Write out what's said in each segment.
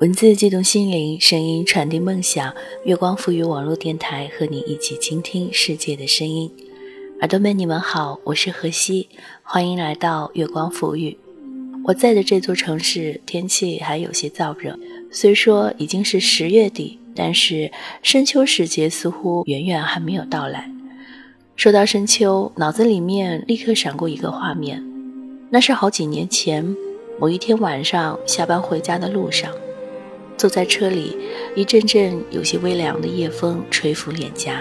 文字悸动心灵，声音传递梦想。月光赋予网络电台，和你一起倾听世界的声音。耳朵们，你们好，我是何西，欢迎来到月光赋予。我在的这座城市天气还有些燥热，虽说已经是十月底，但是深秋时节似乎远远还没有到来。说到深秋，脑子里面立刻闪过一个画面，那是好几年前某一天晚上下班回家的路上。坐在车里，一阵阵有些微凉的夜风吹拂脸颊，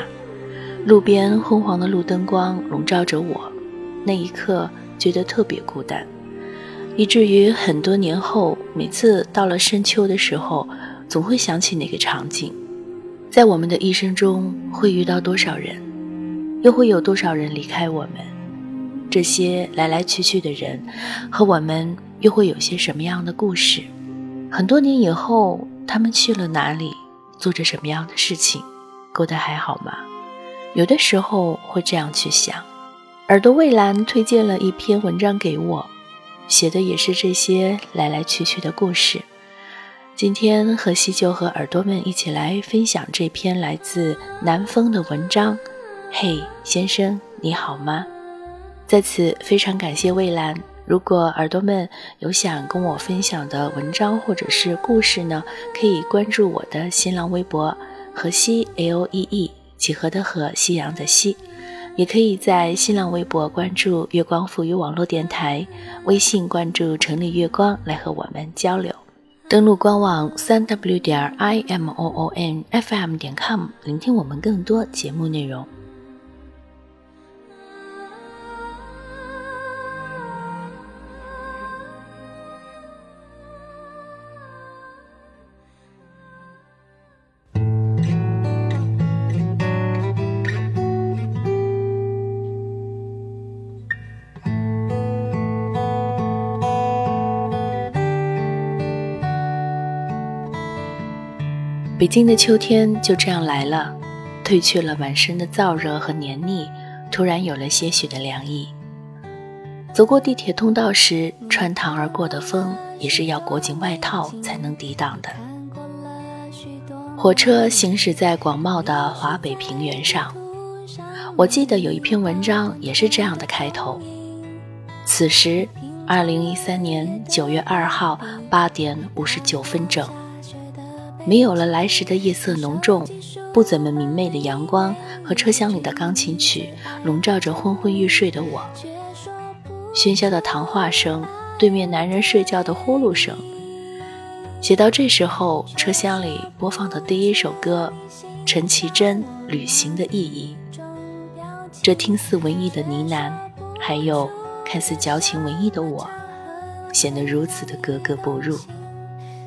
路边昏黄的路灯光笼罩着我，那一刻觉得特别孤单，以至于很多年后，每次到了深秋的时候，总会想起那个场景。在我们的一生中，会遇到多少人，又会有多少人离开我们？这些来来去去的人，和我们又会有些什么样的故事？很多年以后，他们去了哪里，做着什么样的事情，过得还好吗？有的时候会这样去想。耳朵蔚蓝推荐了一篇文章给我，写的也是这些来来去去的故事。今天何西就和耳朵们一起来分享这篇来自南风的文章。嘿，先生，你好吗？在此非常感谢蔚蓝。如果耳朵们有想跟我分享的文章或者是故事呢，可以关注我的新浪微博“河西 L E E” 几何的河，夕阳的夕，也可以在新浪微博关注“月光赋予网络电台”，微信关注“城里月光”来和我们交流。登录官网三 w 点 i m o o n f m 点 com，聆听我们更多节目内容。北京的秋天就这样来了，褪去了满身的燥热和黏腻，突然有了些许的凉意。走过地铁通道时，穿堂而过的风也是要裹紧外套才能抵挡的。火车行驶在广袤的华北平原上，我记得有一篇文章也是这样的开头。此时，二零一三年九月二号八点五十九分整。没有了来时的夜色浓重，不怎么明媚的阳光和车厢里的钢琴曲笼罩着昏昏欲睡的我。喧嚣的谈话声，对面男人睡觉的呼噜声。写到这时候，车厢里播放的第一首歌，陈绮贞《旅行的意义》。这听似文艺的呢喃，还有看似矫情文艺的我，显得如此的格格不入。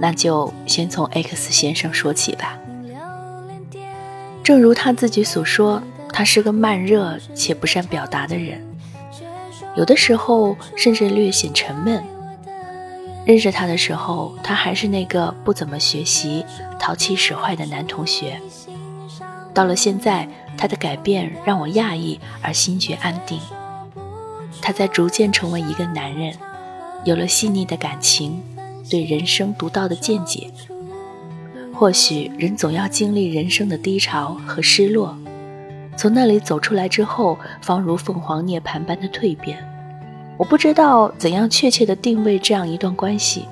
那就先从 X 先生说起吧。正如他自己所说，他是个慢热且不善表达的人，有的时候甚至略显沉闷。认识他的时候，他还是那个不怎么学习、淘气使坏的男同学。到了现在，他的改变让我讶异而心觉安定。他在逐渐成为一个男人，有了细腻的感情。对人生独到的见解。或许人总要经历人生的低潮和失落，从那里走出来之后，方如凤凰涅槃般的蜕变。我不知道怎样确切的定位这样一段关系。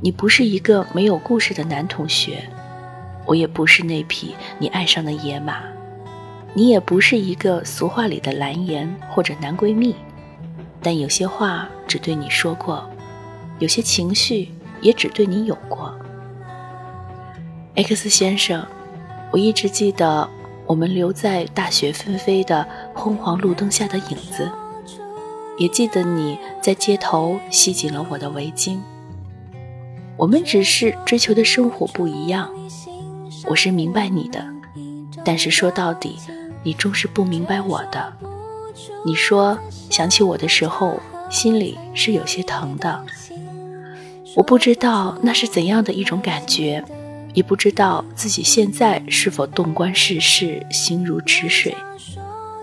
你不是一个没有故事的男同学，我也不是那匹你爱上的野马，你也不是一个俗话里的蓝颜或者男闺蜜。但有些话只对你说过。有些情绪也只对你有过，X 先生，我一直记得我们留在大雪纷飞的昏黄路灯下的影子，也记得你在街头系紧了我的围巾。我们只是追求的生活不一样。我是明白你的，但是说到底，你终是不明白我的。你说想起我的时候，心里是有些疼的。我不知道那是怎样的一种感觉，也不知道自己现在是否洞观世事，心如止水。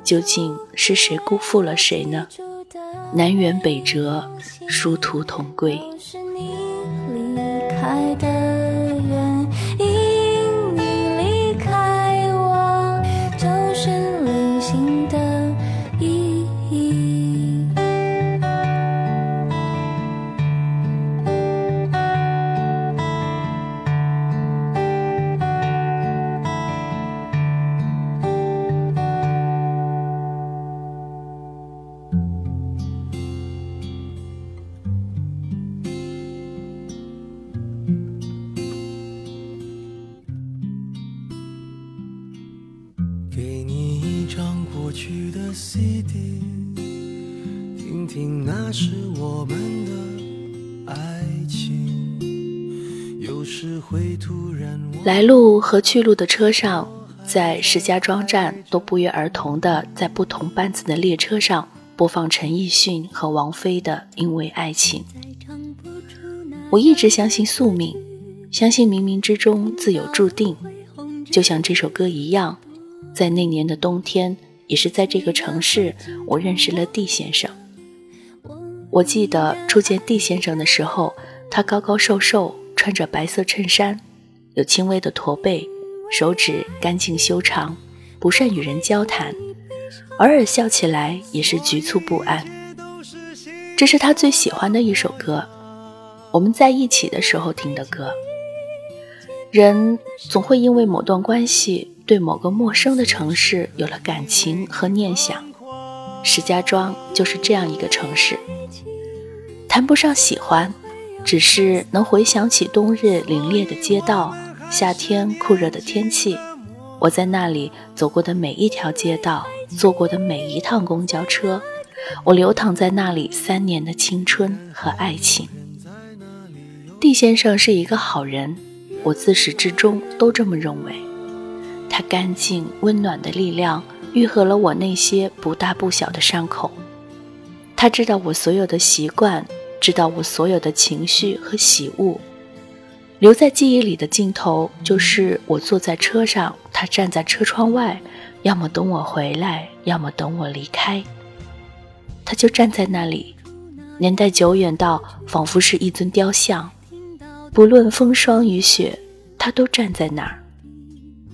究竟是谁辜负了谁呢？南辕北辙，殊途同归。来路和去路的车上，在石家庄站都不约而同的在不同班次的列车上播放陈奕迅和王菲的《因为爱情》。我一直相信宿命，相信冥冥之中自有注定，就像这首歌一样，在那年的冬天，也是在这个城市，我认识了 D 先生。我记得初见地先生的时候，他高高瘦瘦，穿着白色衬衫。有轻微的驼背，手指干净修长，不善与人交谈，偶尔笑起来也是局促不安。这是他最喜欢的一首歌，我们在一起的时候听的歌。人总会因为某段关系，对某个陌生的城市有了感情和念想。石家庄就是这样一个城市，谈不上喜欢，只是能回想起冬日凛冽的街道。夏天酷热的天气，我在那里走过的每一条街道，坐过的每一趟公交车，我流淌在那里三年的青春和爱情。D 先生是一个好人，我自始至终都这么认为。他干净温暖的力量愈合了我那些不大不小的伤口。他知道我所有的习惯，知道我所有的情绪和喜恶。留在记忆里的镜头，就是我坐在车上，他站在车窗外，要么等我回来，要么等我离开。他就站在那里，年代久远到仿佛是一尊雕像，不论风霜雨雪，他都站在那儿。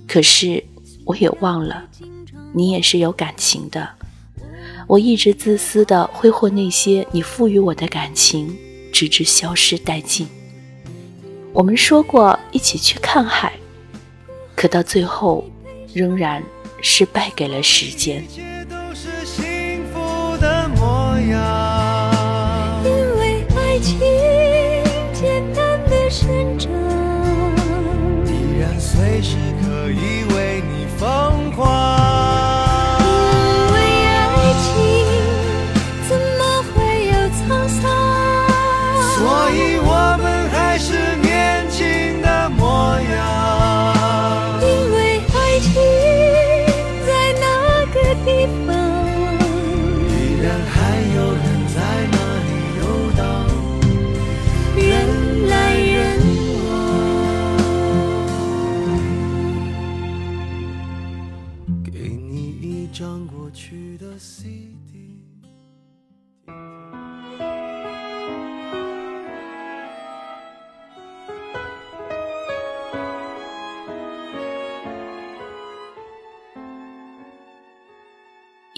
可是我也忘了，你也是有感情的。我一直自私的挥霍那些你赋予我的感情，直至消失殆尽。我们说过一起去看海，可到最后，仍然是败给了时间。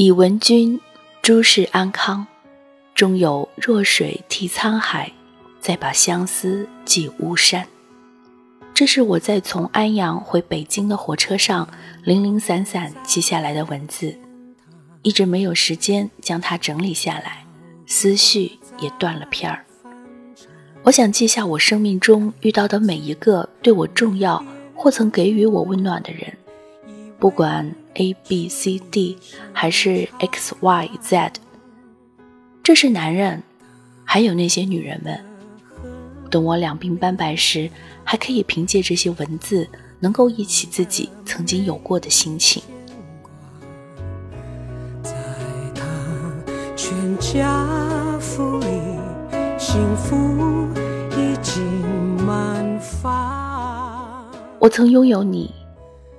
以闻君，诸事安康，终有弱水替沧海，再把相思寄巫山。这是我在从安阳回北京的火车上零零散散记下来的文字，一直没有时间将它整理下来，思绪也断了片儿。我想记下我生命中遇到的每一个对我重要或曾给予我温暖的人，不管。A B C D 还是 X Y Z，这是男人，还有那些女人们。等我两鬓斑白时，还可以凭借这些文字，能够忆起自己曾经有过的心情。在他全家福里，幸福已经满发。我曾拥有你，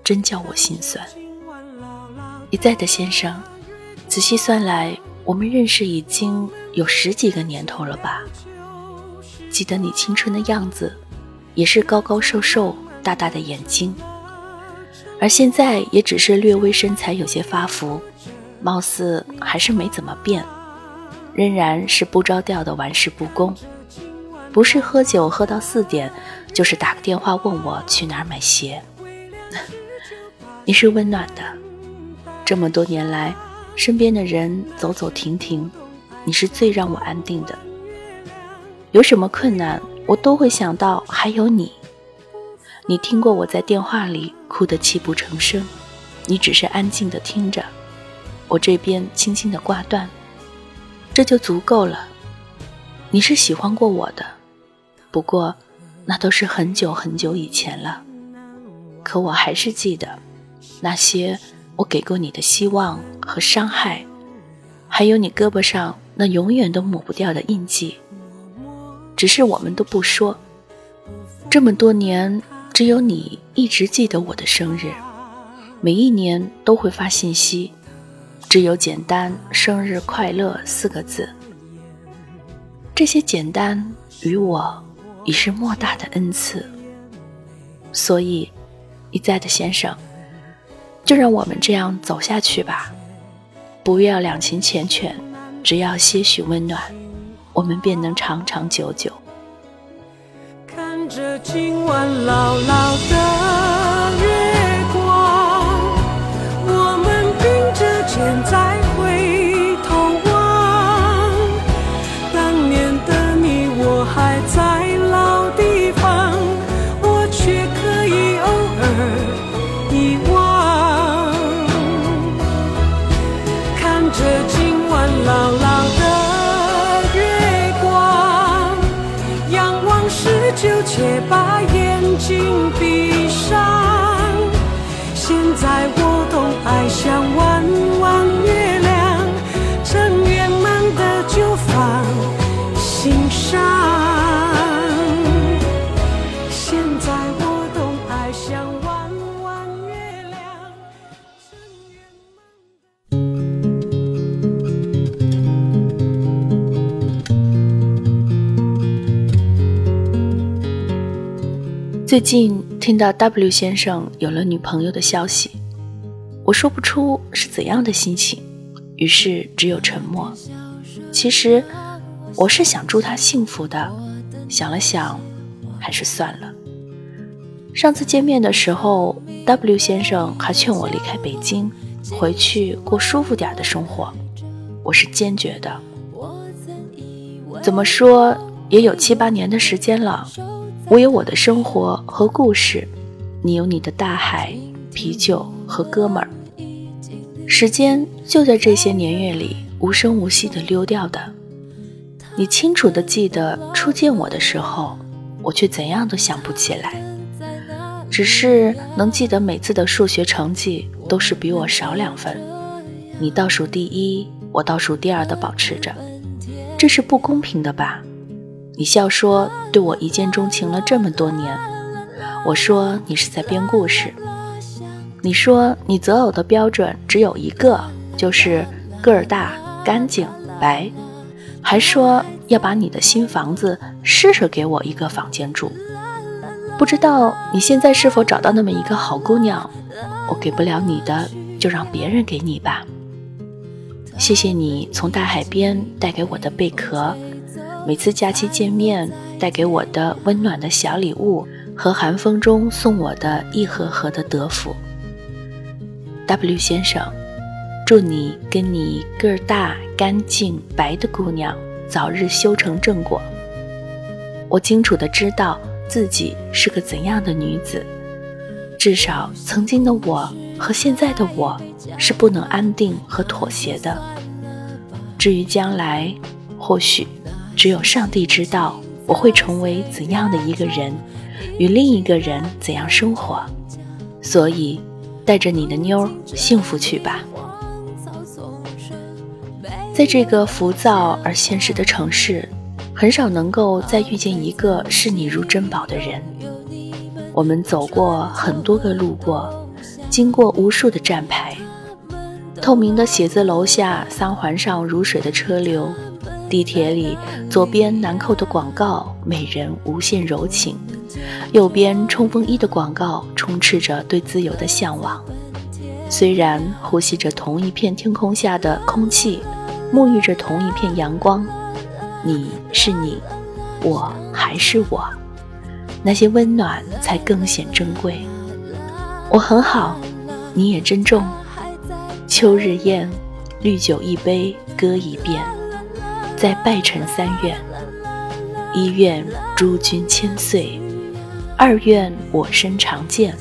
真叫我心酸。一再的先生，仔细算来，我们认识已经有十几个年头了吧？记得你青春的样子，也是高高瘦瘦、大大的眼睛，而现在也只是略微身材有些发福，貌似还是没怎么变，仍然是不着调的玩世不恭，不是喝酒喝到四点，就是打个电话问我去哪儿买鞋。你是温暖的，这么多年来，身边的人走走停停，你是最让我安定的。有什么困难，我都会想到还有你。你听过我在电话里哭得泣不成声，你只是安静的听着，我这边轻轻的挂断，这就足够了。你是喜欢过我的，不过那都是很久很久以前了。可我还是记得那些我给过你的希望和伤害，还有你胳膊上那永远都抹不掉的印记。只是我们都不说。这么多年，只有你一直记得我的生日，每一年都会发信息，只有简单“生日快乐”四个字。这些简单于我已是莫大的恩赐。所以，一再的先生，就让我们这样走下去吧，不要两情缱绻，只要些许温暖。我们便能长长久久。看着今晚老老的最近听到 W 先生有了女朋友的消息，我说不出是怎样的心情，于是只有沉默。其实我是想祝他幸福的，想了想，还是算了。上次见面的时候，W 先生还劝我离开北京，回去过舒服点的生活，我是坚决的。怎么说也有七八年的时间了。我有我的生活和故事，你有你的大海、啤酒和哥们儿。时间就在这些年月里无声无息地溜掉的。你清楚地记得初见我的时候，我却怎样都想不起来，只是能记得每次的数学成绩都是比我少两分，你倒数第一，我倒数第二的保持着，这是不公平的吧？你笑说对我一见钟情了这么多年，我说你是在编故事。你说你择偶的标准只有一个，就是个儿大、干净、白，还说要把你的新房子施舍给我一个房间住。不知道你现在是否找到那么一个好姑娘？我给不了你的，就让别人给你吧。谢谢你从大海边带给我的贝壳。每次假期见面，带给我的温暖的小礼物和寒风中送我的一盒盒的德芙。W 先生，祝你跟你个儿大、干净、白的姑娘早日修成正果。我清楚的知道自己是个怎样的女子，至少曾经的我和现在的我是不能安定和妥协的。至于将来，或许。只有上帝知道，我会成为怎样的一个人，与另一个人怎样生活。所以，带着你的妞儿幸福去吧。在这个浮躁而现实的城市，很少能够再遇见一个视你如珍宝的人。我们走过很多个路过，经过无数的站牌，透明的写字楼下，三环上如水的车流。地铁里，左边南扣的广告，美人无限柔情；右边冲锋衣的广告，充斥着对自由的向往。虽然呼吸着同一片天空下的空气，沐浴着同一片阳光，你是你，我还是我，那些温暖才更显珍贵。我很好，你也珍重。秋日宴，绿酒一杯，歌一遍。在拜辰三愿：一愿诸君千岁，二愿我身常健，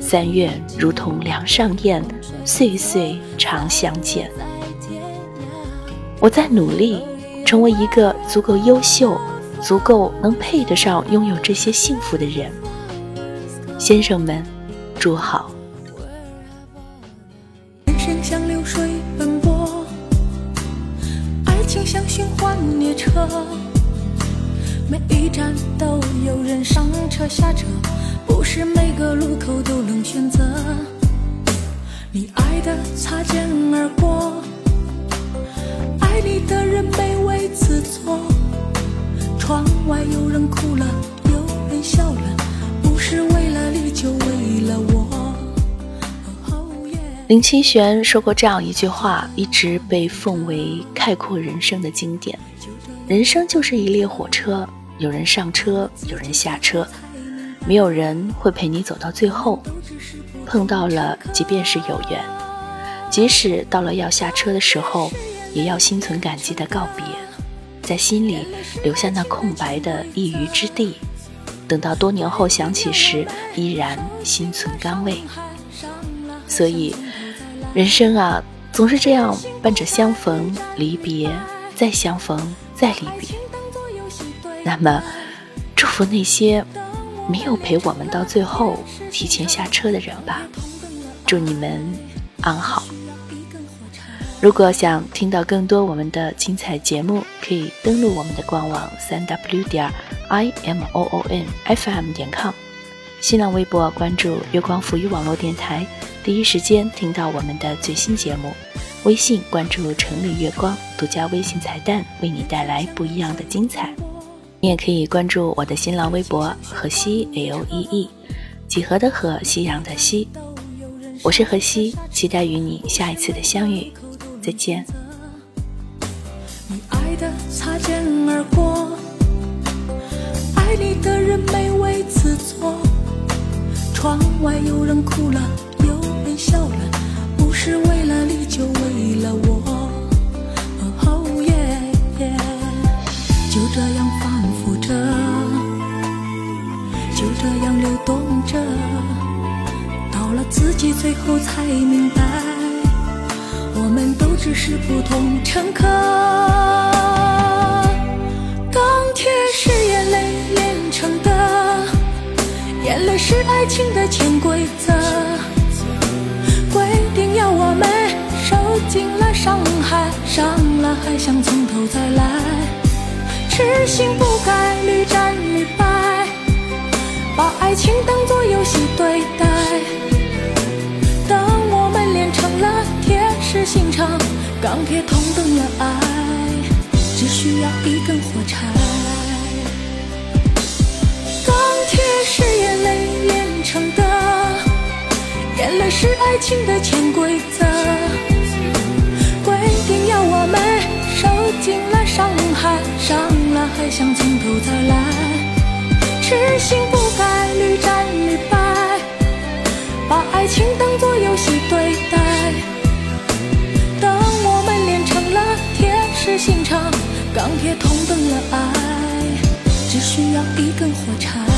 三愿如同梁上燕，岁岁常相见。我在努力成为一个足够优秀、足够能配得上拥有这些幸福的人。先生们，祝好。下车，不是每个路口都能选择。你爱的擦肩而过，爱你的人没为此错。窗外有人哭了，有人笑了，不是为了你，就为了我。林清玄说过这样一句话，一直被奉为概括人生的经典：人生就是一列火车，有人上车，有人下车，没有人会陪你走到最后。碰到了，即便是有缘，即使到了要下车的时候，也要心存感激的告别，在心里留下那空白的一隅之地，等到多年后想起时，依然心存甘味。所以。人生啊，总是这样伴着相逢、离别，再相逢、再离别。那么，祝福那些没有陪我们到最后、提前下车的人吧。祝你们安好。如果想听到更多我们的精彩节目，可以登录我们的官网三 w 点 i m o o n f m 点 com，新浪微博关注月光浮语网络电台。第一时间听到我们的最新节目，微信关注“城里月光”，独家微信彩蛋为你带来不一样的精彩。你也可以关注我的新浪微博“河西 L E E”，几何的河，夕阳的西。我是河西，期待与你下一次的相遇，再见。你爱的擦肩而过，爱你的人没为此错。窗外有人哭了。有人笑了，不是为了你，就为了我。流动着，到了自己最后才明白，我们都只是普通乘客。钢铁是眼泪炼成的，眼泪是爱情的潜规则。规定要我们受尽了伤害，伤了还想从头再来，痴心不改，屡战屡败，爱情当作游戏对待。当我们练成了铁石心肠，钢铁同等了爱，只需要一根火柴。钢铁是眼泪炼成的，眼泪是爱情的潜规则。规定要我们受尽了伤害，伤了还想从头再来，痴心不改，屡战屡败，把爱情当作游戏对待。当我们练成了铁石心肠，钢铁同等了爱，只需要一根火柴。